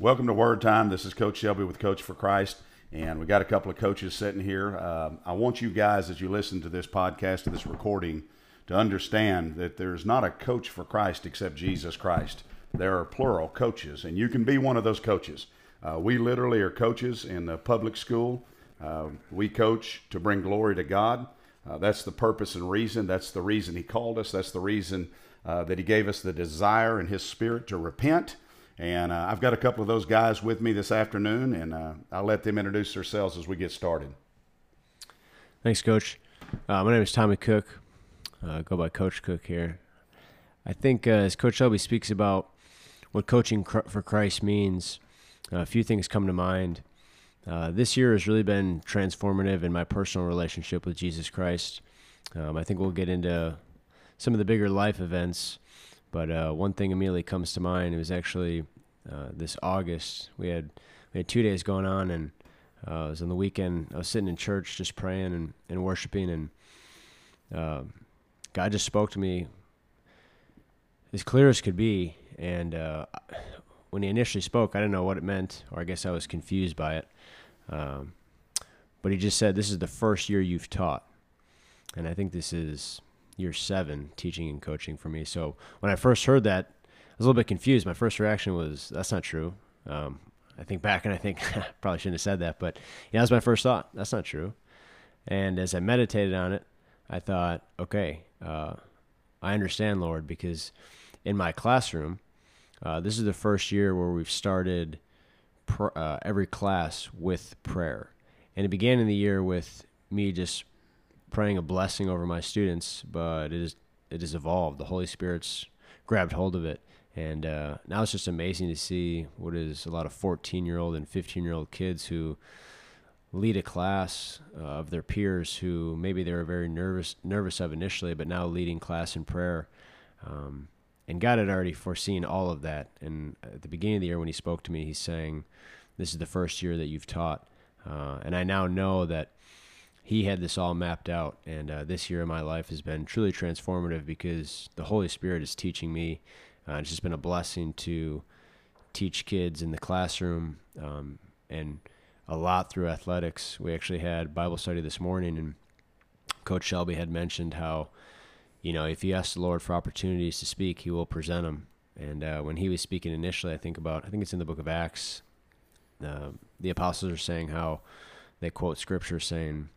Welcome to Word Time. This is Coach Shelby with Coach for Christ, and we got a couple of coaches sitting here. Um, I want you guys, as you listen to this podcast, to this recording, to understand that there's not a coach for Christ except Jesus Christ. There are plural coaches, and you can be one of those coaches. Uh, we literally are coaches in the public school. Uh, we coach to bring glory to God. Uh, that's the purpose and reason. That's the reason He called us. That's the reason uh, that He gave us the desire in His Spirit to repent and uh, I've got a couple of those guys with me this afternoon, and uh, I'll let them introduce themselves as we get started. Thanks, Coach. Uh, my name is Tommy Cook. Uh, go by Coach Cook here. I think uh, as Coach Shelby speaks about what coaching for Christ means, a few things come to mind. Uh, this year has really been transformative in my personal relationship with Jesus Christ. Um, I think we'll get into some of the bigger life events but uh, one thing immediately comes to mind. It was actually uh, this August. We had we had two days going on, and uh, it was on the weekend. I was sitting in church just praying and, and worshiping, and uh, God just spoke to me as clear as could be. And uh, when He initially spoke, I didn't know what it meant, or I guess I was confused by it. Um, but He just said, "This is the first year you've taught," and I think this is year seven teaching and coaching for me. So when I first heard that, I was a little bit confused. My first reaction was, "That's not true." Um, I think back and I think probably shouldn't have said that, but yeah, that was my first thought. That's not true. And as I meditated on it, I thought, okay, uh, I understand, Lord, because in my classroom, uh, this is the first year where we've started pr- uh, every class with prayer. And it began in the year with me just praying a blessing over my students, but it is it has evolved. The Holy Spirit's grabbed hold of it, and uh, now it's just amazing to see what is a lot of 14 year old and 15 year old kids who lead a class uh, of their peers who maybe they were very nervous nervous of initially, but now leading class in prayer. Um, and God had already foreseen all of that. And at the beginning of the year, when He spoke to me, He's saying, "This is the first year that you've taught." Uh, and I now know that he had this all mapped out. And uh, this year of my life has been truly transformative because the Holy Spirit is teaching me. Uh, it's just been a blessing to teach kids in the classroom um, and a lot through athletics. We actually had Bible study this morning, and Coach Shelby had mentioned how, you know, if you ask the Lord for opportunities to speak, He will present them. And uh, when he was speaking initially, I think about, I think it's in the book of Acts, uh, the apostles are saying how they quote scripture saying,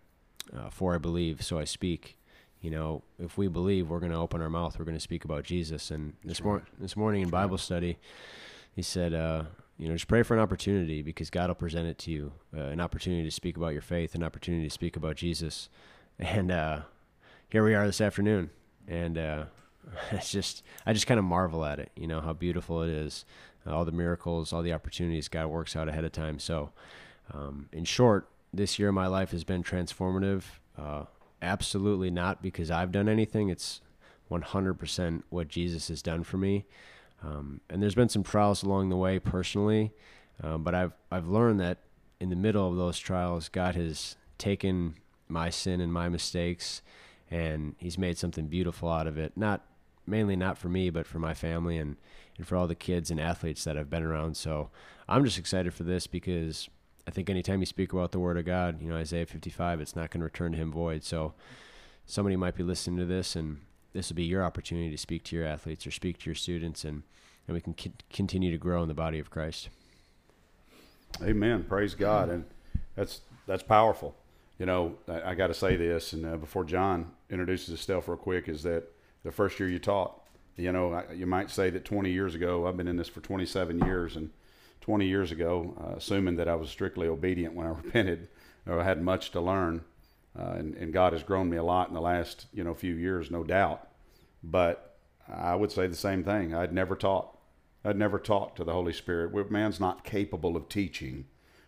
uh, for I believe, so I speak. You know, if we believe, we're going to open our mouth. We're going to speak about Jesus. And this right. morning, this morning in Bible study, he said, uh, you know, just pray for an opportunity because God will present it to you, uh, an opportunity to speak about your faith, an opportunity to speak about Jesus. And uh, here we are this afternoon, and uh, it's just, I just kind of marvel at it. You know how beautiful it is, all the miracles, all the opportunities God works out ahead of time. So, um, in short, this year of my life has been transformative. Uh, absolutely not because I've done anything. It's 100% what Jesus has done for me. Um, and there's been some trials along the way personally, um, but I've I've learned that in the middle of those trials, God has taken my sin and my mistakes, and He's made something beautiful out of it. Not mainly not for me, but for my family and and for all the kids and athletes that I've been around. So I'm just excited for this because I think anytime you speak about the Word of God, you know, Isaiah 55, it's not going to return to him void. So somebody might be listening to this, and this will be your opportunity to speak to your athletes or speak to your students, and, and we can c- continue to grow in the body of Christ. Amen. Praise God. And that's, that's powerful. You know, I, I got to say this, and uh, before John introduces himself real quick, is that the first year you taught, you know, I, you might say that 20 years ago, I've been in this for 27 years, and – 20 years ago, uh, assuming that I was strictly obedient when I repented, or I had much to learn, uh, and, and, God has grown me a lot in the last you know few years, no doubt. But I would say the same thing. I'd never taught. I'd never taught to the Holy Spirit. Man's not capable of teaching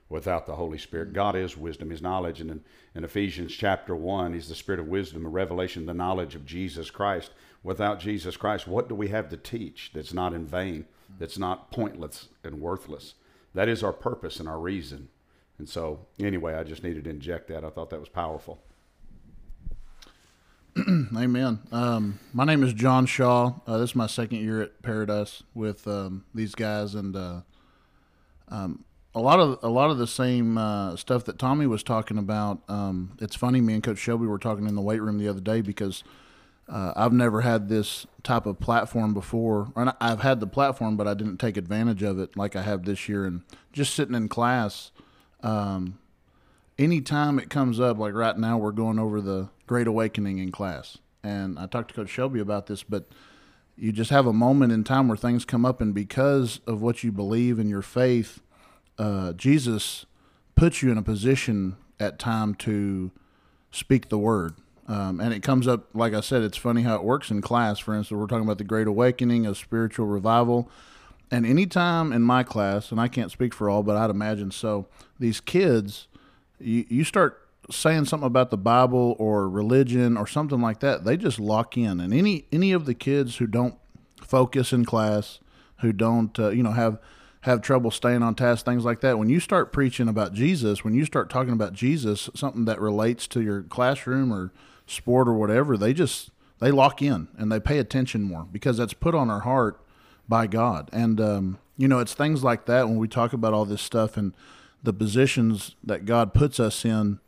without the Holy Spirit. God is wisdom, His knowledge. And in, in Ephesians chapter 1, He's the Spirit of wisdom, and revelation, the knowledge of Jesus Christ. Without Jesus Christ, what do we have to teach that's not in vain? That's not pointless and worthless. That is our purpose and our reason. And so, anyway, I just needed to inject that. I thought that was powerful. Amen. Um, my name is John Shaw. Uh, this is my second year at Paradise with um, these guys, and uh, um, a lot of a lot of the same uh, stuff that Tommy was talking about. Um, it's funny, me and Coach Shelby were talking in the weight room the other day because uh, I've never had this type of platform before. And I've had the platform, but I didn't take advantage of it like I have this year. And just sitting in class, um, anytime it comes up, like right now, we're going over the Great Awakening in class. And I talked to Coach Shelby about this, but you just have a moment in time where things come up, and because of what you believe in your faith, uh, Jesus puts you in a position at time to speak the word. Um, and it comes up, like I said, it's funny how it works in class. For instance, we're talking about the Great Awakening, a spiritual revival. And anytime in my class, and I can't speak for all, but I'd imagine so, these kids, you, you start saying something about the Bible or religion or something like that, they just lock in. And any any of the kids who don't focus in class, who don't uh, you know have have trouble staying on task, things like that. When you start preaching about Jesus, when you start talking about Jesus, something that relates to your classroom or sport or whatever, they just they lock in and they pay attention more because that's put on our heart by God. And um, you know, it's things like that when we talk about all this stuff and the positions that God puts us in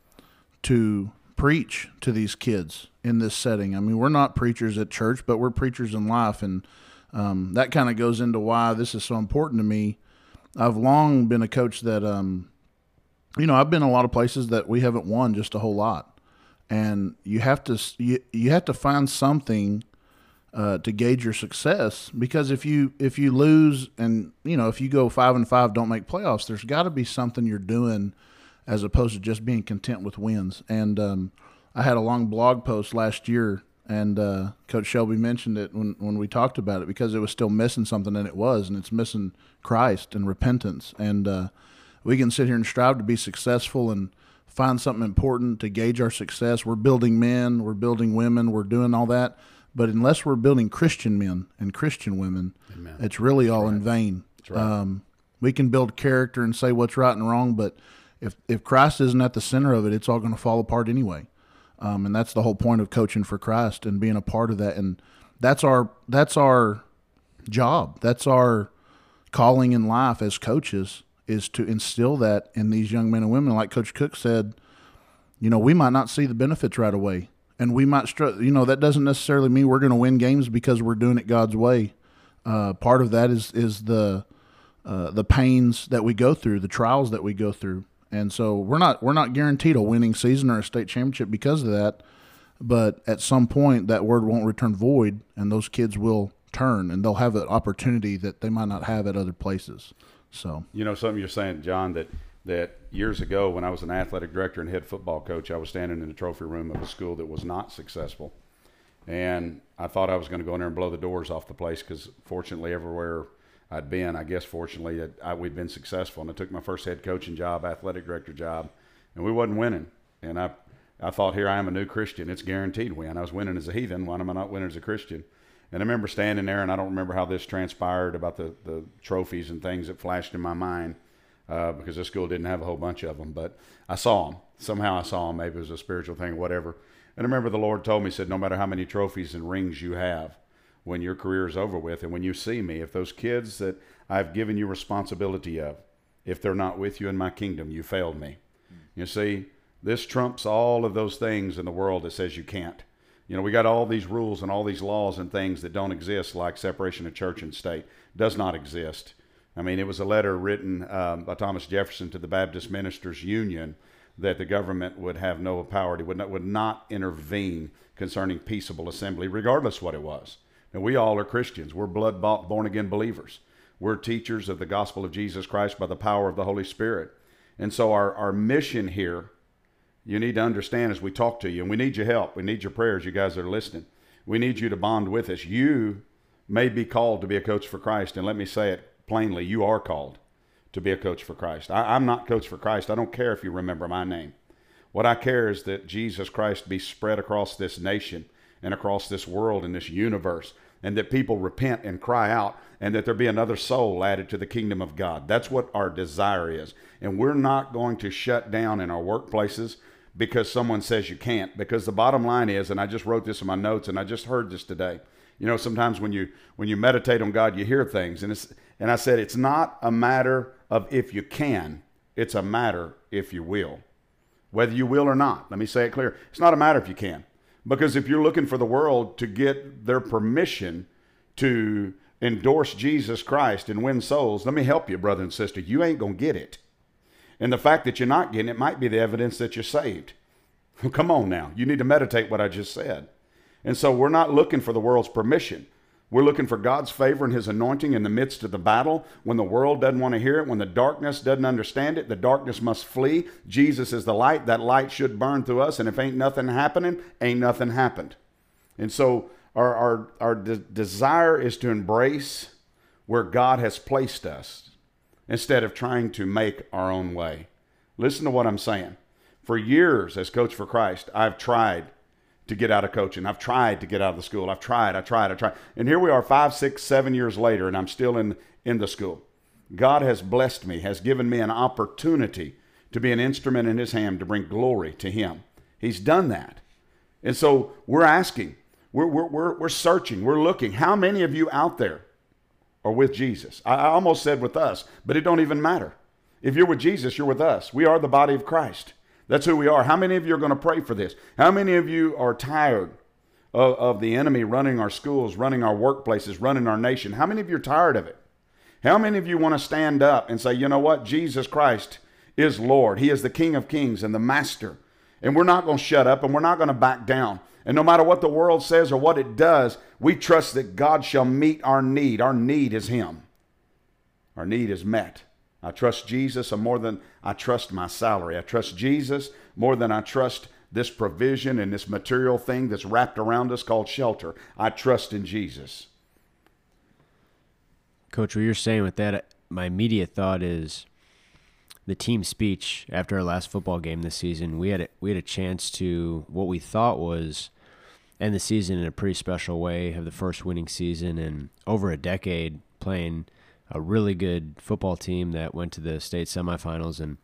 to preach to these kids in this setting. I mean, we're not preachers at church, but we're preachers in life, and um, that kind of goes into why this is so important to me. I've long been a coach that, um, you know, I've been a lot of places that we haven't won just a whole lot, and you have to you, you have to find something uh, to gauge your success because if you if you lose and you know if you go five and five don't make playoffs, there's got to be something you're doing as opposed to just being content with wins. And um, I had a long blog post last year, and uh, Coach Shelby mentioned it when, when we talked about it because it was still missing something, and it was, and it's missing Christ and repentance. And uh, we can sit here and strive to be successful and find something important to gauge our success. We're building men, we're building women, we're doing all that. But unless we're building Christian men and Christian women, Amen. it's really That's all right. in vain. Right. Um, we can build character and say what's right and wrong, but if if Christ isn't at the center of it, it's all going to fall apart anyway. Um, and that's the whole point of coaching for Christ and being a part of that. And that's our that's our job. That's our calling in life as coaches is to instill that in these young men and women. Like Coach Cook said, you know, we might not see the benefits right away, and we might str- You know, that doesn't necessarily mean we're going to win games because we're doing it God's way. Uh, part of that is is the uh, the pains that we go through, the trials that we go through. And so we're not we're not guaranteed a winning season or a state championship because of that. But at some point, that word won't return void, and those kids will turn, and they'll have an opportunity that they might not have at other places. So you know something you're saying, John, that that years ago when I was an athletic director and head football coach, I was standing in the trophy room of a school that was not successful, and I thought I was going to go in there and blow the doors off the place because fortunately everywhere I'd been. I guess fortunately I, we'd been successful, and I took my first head coaching job, athletic director job, and we wasn't winning. And I, I thought, here I am a new Christian. It's guaranteed win. I was winning as a heathen. Why am I not winning as a Christian? And I remember standing there, and I don't remember how this transpired about the, the trophies and things that flashed in my mind uh, because the school didn't have a whole bunch of them. But I saw them. Somehow I saw them. Maybe it was a spiritual thing, whatever. And I remember the Lord told me, said, no matter how many trophies and rings you have, when your career is over with and when you see me if those kids that i've given you responsibility of if they're not with you in my kingdom you failed me. You see this trumps all of those things in the world that says you can't. You know we got all these rules and all these laws and things that don't exist like separation of church and state does not exist. I mean it was a letter written um, by thomas jefferson to the baptist ministers union that the government would have no power, would not, would not intervene concerning peaceable assembly, regardless what it was. And we all are Christians. We're blood bought, born again believers. We're teachers of the gospel of Jesus Christ by the power of the Holy Spirit. And so, our, our mission here, you need to understand as we talk to you, and we need your help. We need your prayers, you guys that are listening. We need you to bond with us. You may be called to be a coach for Christ. And let me say it plainly you are called to be a coach for Christ. I, I'm not coach for Christ. I don't care if you remember my name. What I care is that Jesus Christ be spread across this nation and across this world and this universe, and that people repent and cry out, and that there be another soul added to the kingdom of God. That's what our desire is. And we're not going to shut down in our workplaces because someone says you can't. Because the bottom line is, and I just wrote this in my notes, and I just heard this today. You know, sometimes when you when you meditate on God, you hear things, and it's and I said it's not a matter of if you can, it's a matter if you will. Whether you will or not. Let me say it clear. It's not a matter if you can. Because if you're looking for the world to get their permission to endorse Jesus Christ and win souls, let me help you, brother and sister. You ain't going to get it. And the fact that you're not getting it might be the evidence that you're saved. Come on now. You need to meditate what I just said. And so we're not looking for the world's permission. We're looking for God's favor and His anointing in the midst of the battle. When the world doesn't want to hear it, when the darkness doesn't understand it, the darkness must flee. Jesus is the light. That light should burn through us. And if ain't nothing happening, ain't nothing happened. And so our, our, our de- desire is to embrace where God has placed us instead of trying to make our own way. Listen to what I'm saying. For years, as Coach for Christ, I've tried to get out of coaching. I've tried to get out of the school. I've tried, I tried, I tried. And here we are five, six, seven years later, and I'm still in, in the school. God has blessed me, has given me an opportunity to be an instrument in his hand to bring glory to him. He's done that. And so we're asking, we're, we're, we're, we're searching, we're looking. How many of you out there are with Jesus? I, I almost said with us, but it don't even matter. If you're with Jesus, you're with us. We are the body of Christ. That's who we are. How many of you are going to pray for this? How many of you are tired of, of the enemy running our schools, running our workplaces, running our nation? How many of you are tired of it? How many of you want to stand up and say, you know what? Jesus Christ is Lord. He is the King of Kings and the Master. And we're not going to shut up and we're not going to back down. And no matter what the world says or what it does, we trust that God shall meet our need. Our need is Him. Our need is met. I trust Jesus more than I trust my salary. I trust Jesus more than I trust this provision and this material thing that's wrapped around us called shelter. I trust in Jesus. Coach, what you're saying with that, uh, my immediate thought is the team speech after our last football game this season. We had a, we had a chance to what we thought was end the season in a pretty special way, have the first winning season in over a decade playing – a really good football team that went to the state semifinals, and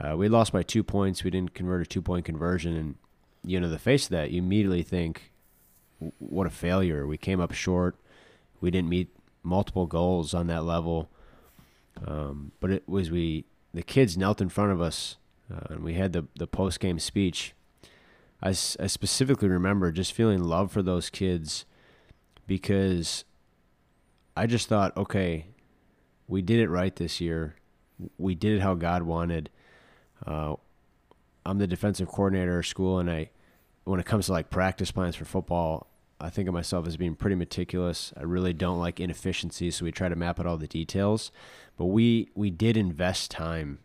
uh, we lost by two points. We didn't convert a two point conversion, and you know the face of that, you immediately think, "What a failure! We came up short. We didn't meet multiple goals on that level." Um, but it was we the kids knelt in front of us, uh, and we had the the post game speech. I, I specifically remember just feeling love for those kids because I just thought, okay, we did it right this year. We did it how God wanted. Uh, I'm the defensive coordinator at school, and I, when it comes to like practice plans for football, I think of myself as being pretty meticulous. I really don't like inefficiencies, so we try to map out all the details. But we we did invest time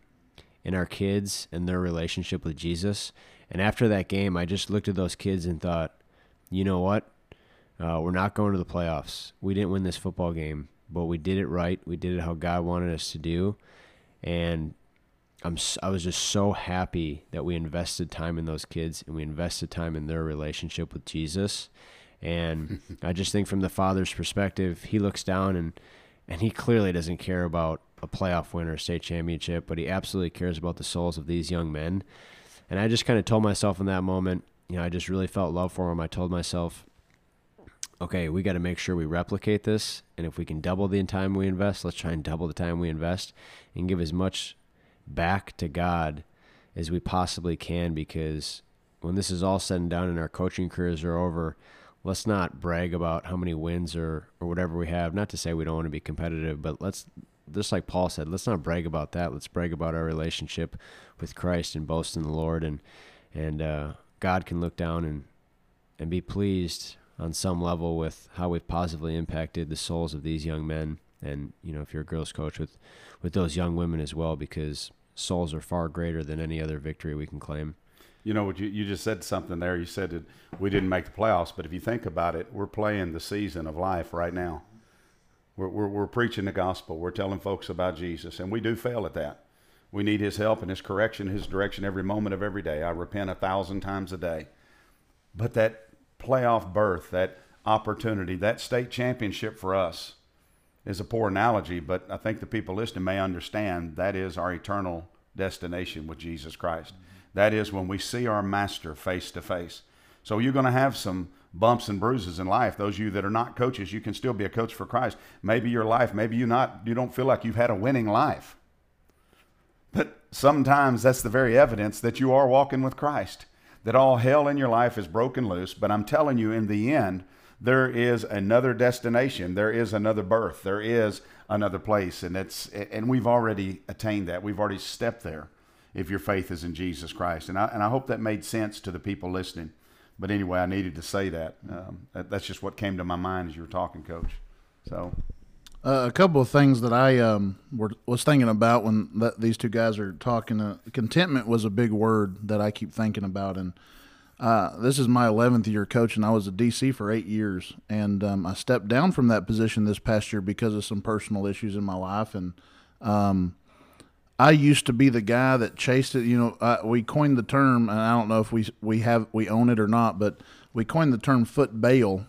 in our kids and their relationship with Jesus. And after that game, I just looked at those kids and thought, you know what? Uh, we're not going to the playoffs. We didn't win this football game, but we did it right. We did it how God wanted us to do, and I'm I was just so happy that we invested time in those kids and we invested time in their relationship with Jesus. And I just think from the father's perspective, he looks down and and he clearly doesn't care about a playoff win or a state championship, but he absolutely cares about the souls of these young men. And I just kind of told myself in that moment, you know, I just really felt love for him. I told myself, okay, we got to make sure we replicate this. And if we can double the time we invest, let's try and double the time we invest and give as much back to God as we possibly can because when this is all said and done and our coaching careers are over, let's not brag about how many wins or, or whatever we have. Not to say we don't want to be competitive, but let's, just like Paul said, let's not brag about that. Let's brag about our relationship with Christ and boast in the Lord. And, and uh, God can look down and, and be pleased on some level with how we've positively impacted the souls of these young men. And you know if you're a girls coach with with those young women as well because souls are far greater than any other victory we can claim. You know what you, you just said something there. You said that we didn't make the playoffs but if you think about it we're playing the season of life right now. We're, we're, we're preaching the gospel. We're telling folks about jesus and we do fail at that. We need his help and his correction his direction every moment of every day. I repent a thousand times a day. But that playoff berth, that opportunity, that state championship for us is a poor analogy, but I think the people listening may understand that is our eternal destination with Jesus Christ. Mm-hmm. That is when we see our master face to face. So you're going to have some bumps and bruises in life. Those of you that are not coaches, you can still be a coach for Christ. Maybe your life, maybe you not you don't feel like you've had a winning life. But sometimes that's the very evidence that you are walking with Christ, that all hell in your life is broken loose. But I'm telling you, in the end, there is another destination, there is another birth, there is another place, and it's and we've already attained that. We've already stepped there. If your faith is in Jesus Christ, and I and I hope that made sense to the people listening. But anyway, I needed to say that. Um, that that's just what came to my mind as you were talking, Coach. So Uh, a couple of things that I um, were, was thinking about when th- these two guys are talking. Uh, contentment was a big word that I keep thinking about, and uh, this is my 11th year coaching. I was a DC for eight years, and um, I stepped down from that position this past year because of some personal issues in my life. And um, I used to be the guy that chased it. You know, uh, we coined the term, and I don't know if we we have we own it or not, but we coined the term foot bail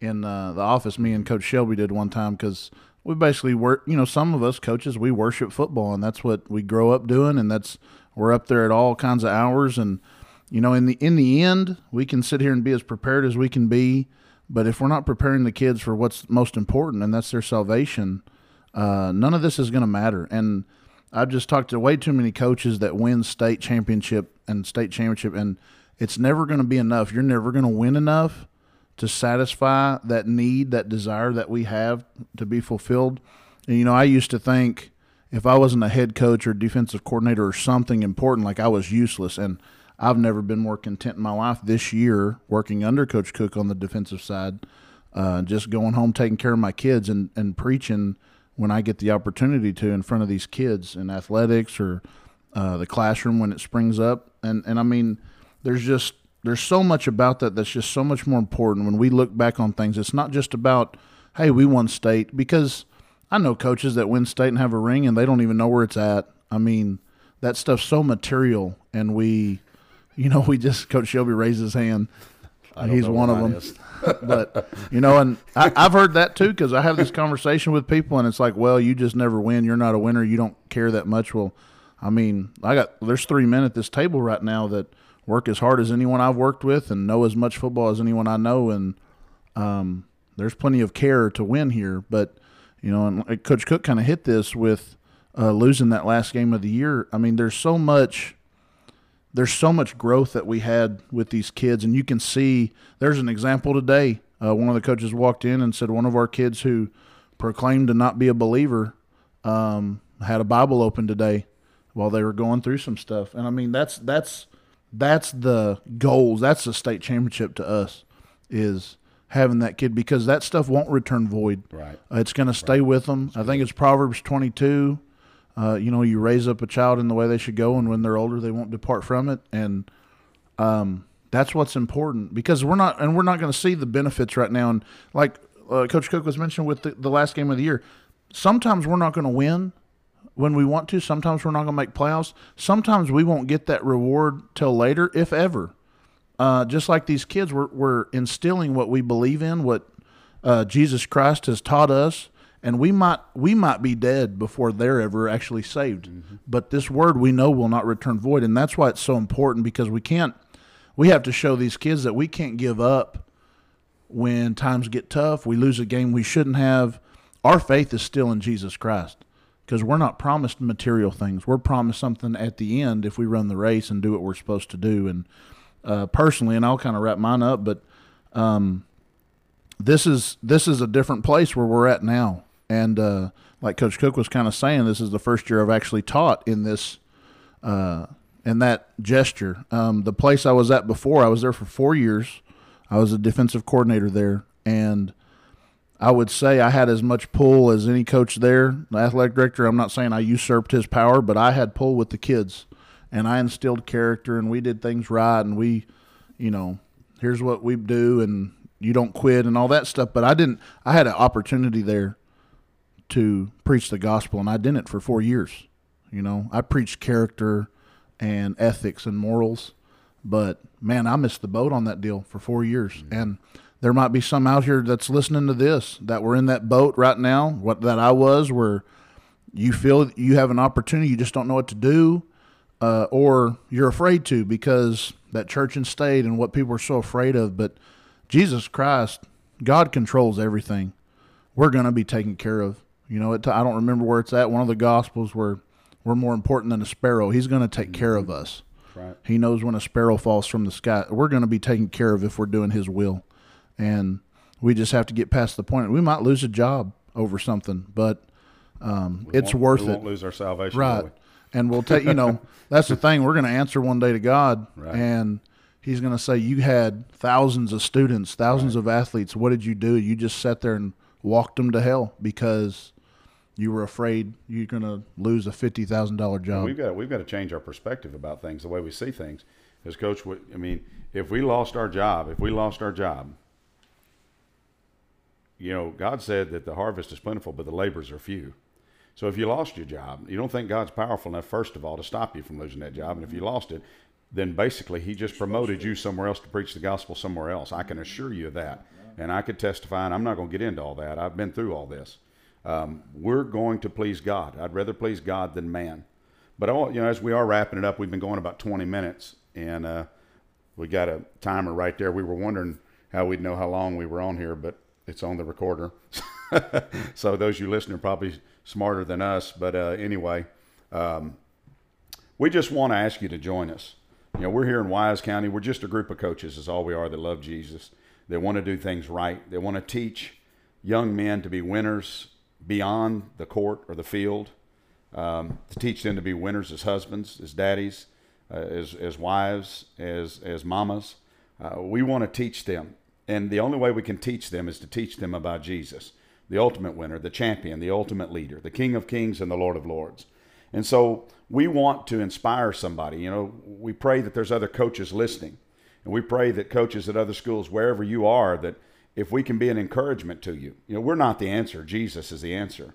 in uh, the office. Me and Coach Shelby did one time because we basically work. You know, some of us coaches we worship football, and that's what we grow up doing, and that's we're up there at all kinds of hours and you know, in the in the end, we can sit here and be as prepared as we can be, but if we're not preparing the kids for what's most important, and that's their salvation, uh, none of this is going to matter. And I've just talked to way too many coaches that win state championship and state championship, and it's never going to be enough. You're never going to win enough to satisfy that need, that desire that we have to be fulfilled. And you know, I used to think if I wasn't a head coach or defensive coordinator or something important, like I was useless, and I've never been more content in my life this year working under Coach Cook on the defensive side, uh, just going home, taking care of my kids, and, and preaching when I get the opportunity to in front of these kids in athletics or uh, the classroom when it springs up. And, and I mean, there's just there's so much about that that's just so much more important when we look back on things. It's not just about, hey, we won state, because I know coaches that win state and have a ring and they don't even know where it's at. I mean, that stuff's so material, and we you know, we just Coach Shelby raised his hand. He's one of them. but you know, and I, I've heard that too because I have this conversation with people, and it's like, well, you just never win. You're not a winner. You don't care that much. Well, I mean, I got there's three men at this table right now that work as hard as anyone I've worked with and know as much football as anyone I know, and um, there's plenty of care to win here. But you know, and Coach Cook kind of hit this with uh, losing that last game of the year. I mean, there's so much there's so much growth that we had with these kids, and you can see there's an example today. Uh, one of the coaches walked in and said one of our kids who proclaimed to not be a believer um, had a Bible open today while they were going through some stuff, and I mean that's that's that's the goals. That's the state championship to us is having that kid because that stuff won't return void. Right. Uh, it's going to stay with them. I think it's Proverbs 22. Uh, you know, you raise up a child in the way they should go, and when they're older, they won't depart from it. And um, that's what's important because we're not, and we're not going to see the benefits right now. And like uh, Coach Cook was mentioning with the, the last game of the year, sometimes we're not going to win when we want to. Sometimes we're not going to make playoffs. Sometimes we won't get that reward till later, if ever. Uh, just like these kids, we're, we're instilling what we believe in, what uh, Jesus Christ has taught us, and we might we might be dead before they're ever actually saved. But this word we know will not return void, and that's why it's so important because we can't. We have to show these kids that we can't give up when times get tough. We lose a game we shouldn't have. Our faith is still in Jesus Christ because we're not promised material things. We're promised something at the end if we run the race and do what we're supposed to do. And uh, personally, and I'll kind of wrap mine up, but um, this is this is a different place where we're at now. And uh, like Coach Cook was kind of saying, this is the first year I've actually taught in this uh, in that gesture. Um, the place I was at before, I was there for four years. I was a defensive coordinator there, and I would say I had as much pull as any coach there. The athletic director, I'm not saying I usurped his power, but I had pull with the kids, and I instilled character, and we did things right, and we, you know, here's what we do, and you don't quit, and all that stuff. But I didn't. I had an opportunity there to preach the gospel, and I didn't for four years. You know, I preached character and ethics and morals, but man, I missed the boat on that deal for four years. And there might be some out here that's listening to this that were in that boat right now, what that I was, where you feel you have an opportunity, you just don't know what to do, uh, or you're afraid to because that church and state and what people are so afraid of. But Jesus Christ, God controls everything. We're going to be taken care of. You know, it, I don't remember where it's at. One of the Gospels where we're more important than a sparrow. He's going to take care of us. Right. He knows when a sparrow falls from the sky. We're going to be taken care of if we're doing His will, and we just have to get past the point. We might lose a job over something, but um, it's worth we it, We Won't lose our salvation, right? will And we'll take. You know, that's the thing. We're going to answer one day to God, Right. and He's going to say, "You had thousands of students, thousands of athletes. What did you do? You just sat there and walked them to hell because." You were afraid you're going to lose a fifty thousand dollar job. We've got we've got to change our perspective about things, the way we see things. As coach, I mean, if we lost our job, if we lost our job, you know, God said that the harvest is plentiful, but the laborers are few. So if you lost your job, you don't think God's powerful enough, first of all, to stop you from losing that job. And if you lost it, then basically He just promoted you somewhere else to preach the gospel somewhere else. I can assure you of that. And I could testify, and I'm not going to get into all that. I've been through all this. Um, we're going to please God. I'd rather please God than man. But want- you know, as we are wrapping it up, we've been going about 20 minutes, and uh, we got a timer right there. We were wondering how we'd know how long we were on here, but it's on the recorder. so those you listening are probably smarter than us. But uh, anyway, um, we just want to ask you to join us. You know, we're here in Wise County. We're just a group of coaches, is all we are, that love Jesus. They want to do things right. They want to teach young men to be winners beyond the court or the field, um, to teach them to be winners as husbands, as daddies, uh, as, as wives, as, as mamas. Uh, we want to teach them. And the only way we can teach them is to teach them about Jesus, the ultimate winner, the champion, the ultimate leader, the King of Kings and the Lord of Lords. And so we want to inspire somebody. You know, we pray that there's other coaches listening. And we pray that coaches at other schools, wherever you are, that if we can be an encouragement to you, you know, we're not the answer. Jesus is the answer.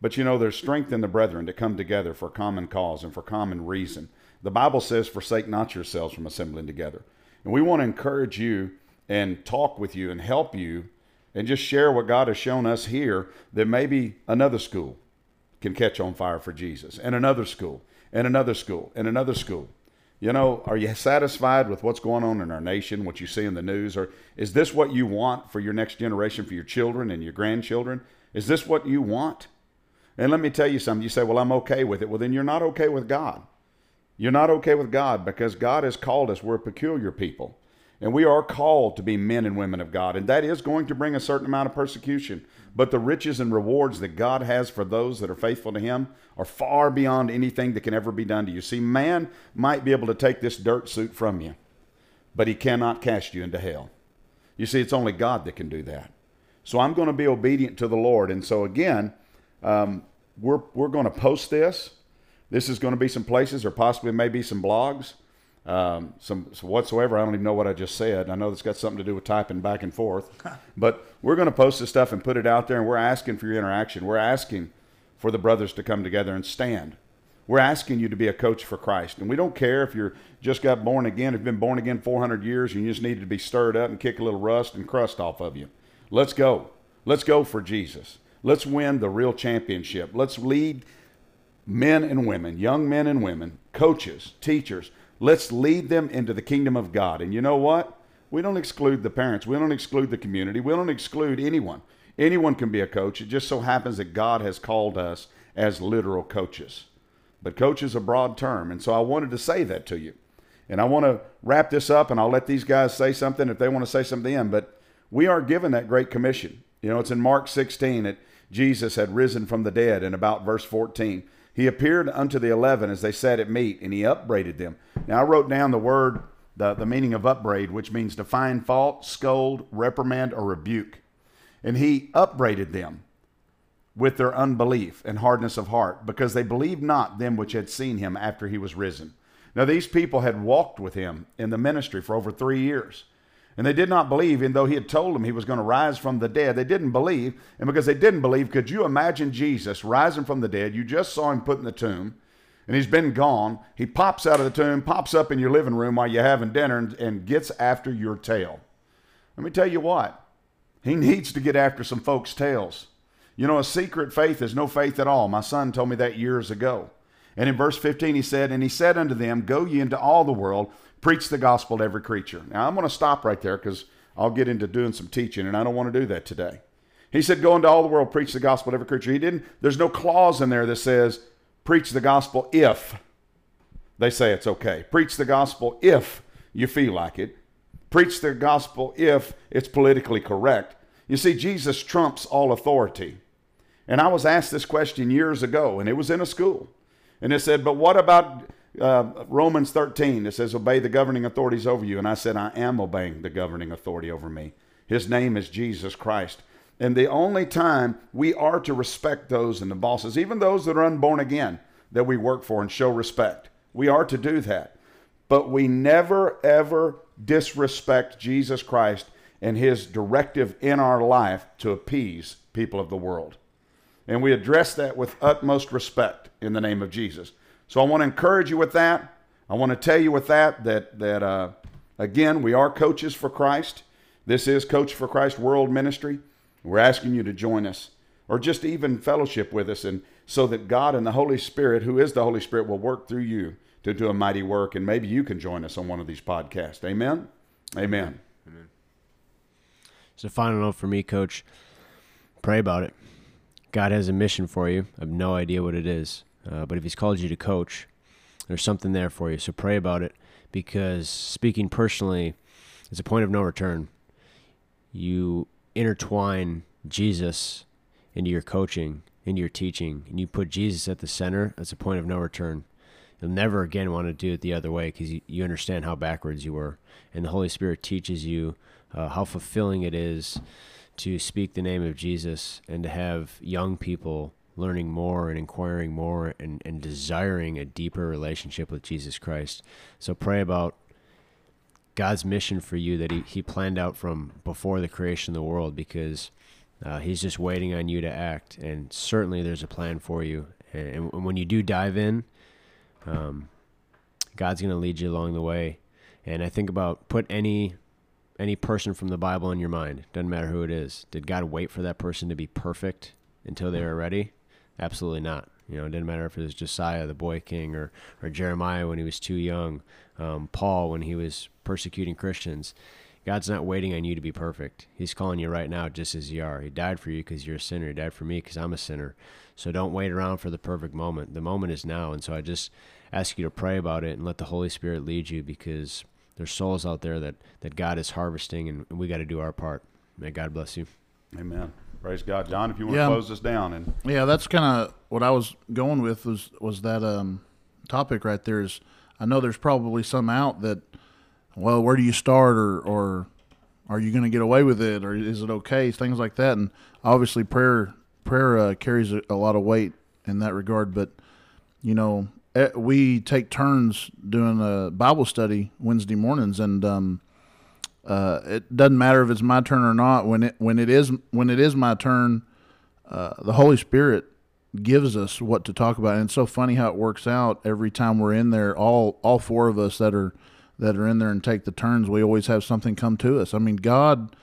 But you know, there's strength in the brethren to come together for common cause and for common reason. The Bible says, Forsake not yourselves from assembling together. And we want to encourage you and talk with you and help you and just share what God has shown us here that maybe another school can catch on fire for Jesus, and another school, and another school, and another school. You know, are you satisfied with what's going on in our nation, what you see in the news? Or is this what you want for your next generation, for your children and your grandchildren? Is this what you want? And let me tell you something. You say, well, I'm okay with it. Well, then you're not okay with God. You're not okay with God because God has called us. We're a peculiar people. And we are called to be men and women of God. And that is going to bring a certain amount of persecution. But the riches and rewards that God has for those that are faithful to Him are far beyond anything that can ever be done to you. See, man might be able to take this dirt suit from you, but he cannot cast you into hell. You see, it's only God that can do that. So I'm going to be obedient to the Lord. And so, again, um, we're, we're going to post this. This is going to be some places, or possibly maybe some blogs, um, some, some whatsoever. I don't even know what I just said. I know it's got something to do with typing back and forth, but we're going to post this stuff and put it out there. And we're asking for your interaction. We're asking for the brothers to come together and stand. We're asking you to be a coach for Christ, and we don't care if you're just got born again, if you've been born again 400 years, and you just needed to be stirred up and kick a little rust and crust off of you. Let's go. Let's go for Jesus. Let's win the real championship. Let's lead men and women, young men and women, coaches, teachers. Let's lead them into the kingdom of God. And you know what? We don't exclude the parents. We don't exclude the community. We don't exclude anyone. Anyone can be a coach. It just so happens that God has called us as literal coaches. But coach is a broad term. And so I wanted to say that to you. And I want to wrap this up, and I'll let these guys say something if they want to say something in. But we are given that great commission. You know, it's in Mark 16 that Jesus had risen from the dead, and about verse 14. He appeared unto the eleven as they sat at meat, and he upbraided them. Now, I wrote down the word, the, the meaning of upbraid, which means to find fault, scold, reprimand, or rebuke. And he upbraided them with their unbelief and hardness of heart, because they believed not them which had seen him after he was risen. Now, these people had walked with him in the ministry for over three years. And they did not believe, even though he had told them he was going to rise from the dead. They didn't believe. And because they didn't believe, could you imagine Jesus rising from the dead? You just saw him put in the tomb, and he's been gone. He pops out of the tomb, pops up in your living room while you're having dinner, and, and gets after your tail. Let me tell you what, he needs to get after some folks' tails. You know, a secret faith is no faith at all. My son told me that years ago. And in verse 15, he said, And he said unto them, Go ye into all the world, preach the gospel to every creature. Now, I'm going to stop right there because I'll get into doing some teaching, and I don't want to do that today. He said, Go into all the world, preach the gospel to every creature. He didn't, there's no clause in there that says, preach the gospel if they say it's okay. Preach the gospel if you feel like it. Preach the gospel if it's politically correct. You see, Jesus trumps all authority. And I was asked this question years ago, and it was in a school. And it said, But what about uh, Romans 13? It says, Obey the governing authorities over you. And I said, I am obeying the governing authority over me. His name is Jesus Christ. And the only time we are to respect those and the bosses, even those that are unborn again, that we work for and show respect, we are to do that. But we never, ever disrespect Jesus Christ and his directive in our life to appease people of the world. And we address that with utmost respect in the name of Jesus. So I want to encourage you with that. I want to tell you with that that that uh, again we are coaches for Christ. This is Coach for Christ World Ministry. We're asking you to join us or just even fellowship with us, and so that God and the Holy Spirit, who is the Holy Spirit, will work through you to do a mighty work, and maybe you can join us on one of these podcasts. Amen. Amen. Amen. a final note for me, Coach. Pray about it. God has a mission for you. I have no idea what it is, uh, but if He's called you to coach, there's something there for you. So pray about it, because speaking personally, it's a point of no return. You intertwine Jesus into your coaching, into your teaching, and you put Jesus at the center, that's a point of no return. You'll never again want to do it the other way because you, you understand how backwards you were. And the Holy Spirit teaches you uh, how fulfilling it is to speak the name of Jesus and to have young people learning more and inquiring more and, and desiring a deeper relationship with Jesus Christ. So pray about God's mission for you that he, he planned out from before the creation of the world because uh, he's just waiting on you to act. And certainly there's a plan for you. And, and when you do dive in, um, God's going to lead you along the way. And I think about put any any person from the Bible in your mind. Doesn't matter who it is. Did God wait for that person to be perfect until they were ready? Absolutely not. You know, it didn't matter if it was Josiah, the boy king, or or Jeremiah when he was too young, um, Paul when he was persecuting Christians. God's not waiting on you to be perfect. He's calling you right now just as you are. He died for you because you're a sinner. He died for me because I'm a sinner. So don't wait around for the perfect moment. The moment is now. And so I just ask you to pray about it and let the Holy Spirit lead you because there's souls out there that, that God is harvesting and we got to do our part. May God bless you. Amen. Praise God, John. If you want yeah. to close this down, and yeah, that's kind of what I was going with was was that um, topic right there. Is I know there's probably some out that, well, where do you start, or or are you going to get away with it, or is it okay? Things like that, and obviously prayer prayer uh, carries a, a, lot of weight in that regard. But you know, we take turns doing a Bible study Wednesday mornings, and um, uh, it doesn't matter if it's my turn or not. When it when it is when it is my turn, uh, the Holy Spirit gives us what to talk about. And it's so funny how it works out every time we're in there. All all four of us that are that are in there and take the turns, we always have something come to us. I mean, God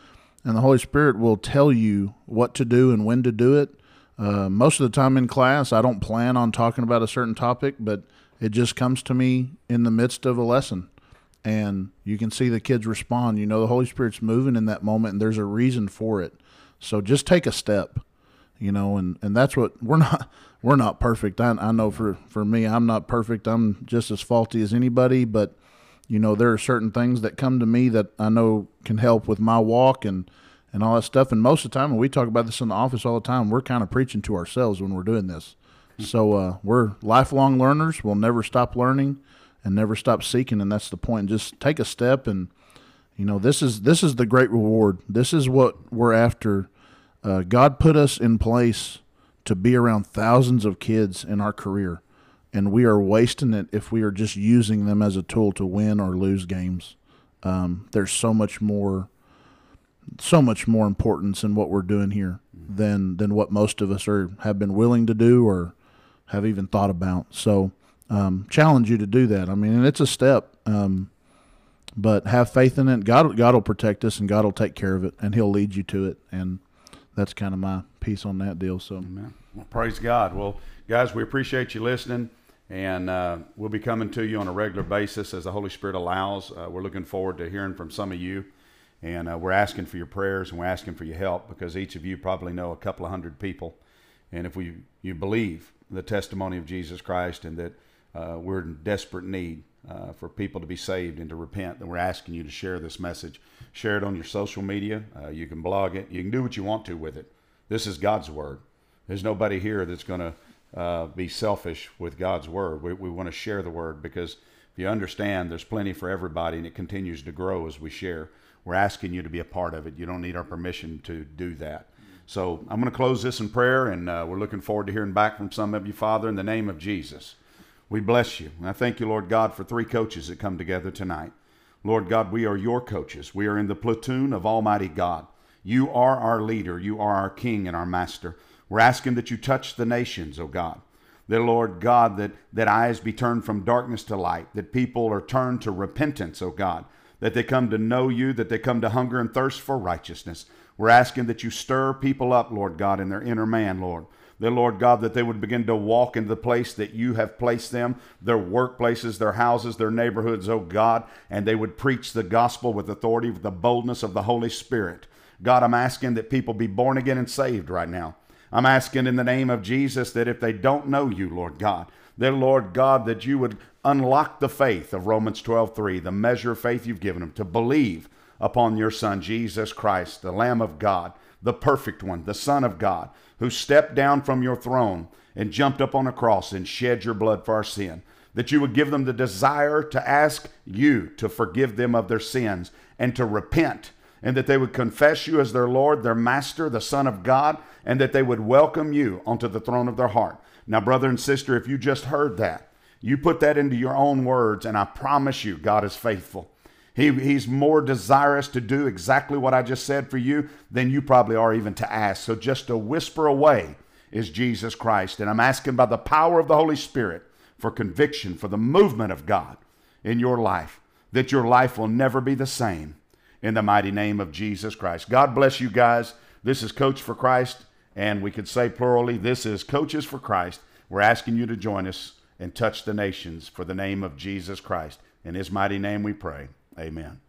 and the Holy Spirit will tell you what to do and when to do it. Uh, most of the time in class, I don't plan on talking about a certain topic, but it just comes to me in the midst of a lesson. And you can see the kids respond. You know, the Holy Spirit's moving in that moment, and there's a reason for it. So just take a step, you know, and, and that's what we're not we're not perfect. I, I know for, for me, I'm not perfect. I'm just as faulty as anybody, but you know, there are certain things that come to me that I know can help with my walk and and all that stuff. And most of the time, when we talk about this in the office all the time, we're kind of preaching to ourselves when we're doing this. So uh, we're lifelong learners. We'll never stop learning and never stop seeking, and that's the point. Just take a step, and you know this is this is the great reward. This is what we're after. Uh, God put us in place to be around thousands of kids in our career and we are wasting it if we are just using them as a tool to win or lose games. Um, there's so much more, so much more importance in what we're doing here than than what most of us are have been willing to do or have even thought about. So, um, challenge you to do that. I mean, and it's a step, um, but have faith in it. God, God will protect us, and God will take care of it, and He'll lead you to it. And that's kind of my piece on that deal. So. Well, praise God. Well, guys, we appreciate you listening. And uh, we'll be coming to you on a regular basis as the Holy Spirit allows. Uh, we're looking forward to hearing from some of you. And uh, we're asking for your prayers and we're asking for your help because each of you probably know a couple of hundred people. And if we, you believe the testimony of Jesus Christ and that uh, we're in desperate need uh, for people to be saved and to repent. And we're asking you to share this message. Share it on your social media. Uh, you can blog it. You can do what you want to with it. This is God's Word. There's nobody here that's going to uh, be selfish with God's Word. We, we want to share the Word because you understand, there's plenty for everybody and it continues to grow as we share. We're asking you to be a part of it. You don't need our permission to do that. So I'm going to close this in prayer, and uh, we're looking forward to hearing back from some of you, Father, in the name of Jesus. We bless you. And I thank you, Lord God, for three coaches that come together tonight. Lord God, we are your coaches. We are in the platoon of Almighty God. You are our leader. You are our king and our master. We're asking that you touch the nations, oh God. That, Lord God, that, that eyes be turned from darkness to light, that people are turned to repentance, oh God, that they come to know you, that they come to hunger and thirst for righteousness. We're asking that you stir people up, Lord God, in their inner man, Lord. That, Lord God, that they would begin to walk into the place that you have placed them, their workplaces, their houses, their neighborhoods, oh God, and they would preach the gospel with authority, with the boldness of the Holy Spirit. God, I'm asking that people be born again and saved right now. I'm asking in the name of Jesus that if they don't know you, Lord God, that Lord God, that you would unlock the faith of Romans 12:3, the measure of faith you've given them to believe upon your Son, Jesus Christ, the Lamb of God, the perfect one, the Son of God, who stepped down from your throne and jumped up on a cross and shed your blood for our sin. That you would give them the desire to ask you to forgive them of their sins and to repent, and that they would confess you as their Lord, their Master, the Son of God, and that they would welcome you onto the throne of their heart. Now, brother and sister, if you just heard that, you put that into your own words, and I promise you, God is faithful. He, he's more desirous to do exactly what I just said for you than you probably are even to ask. So just a whisper away is Jesus Christ. And I'm asking by the power of the Holy Spirit for conviction, for the movement of God in your life, that your life will never be the same in the mighty name of Jesus Christ. God bless you guys. This is Coach for Christ, and we could say plurally, this is Coaches for Christ. We're asking you to join us and touch the nations for the name of Jesus Christ. In his mighty name we pray. Amen.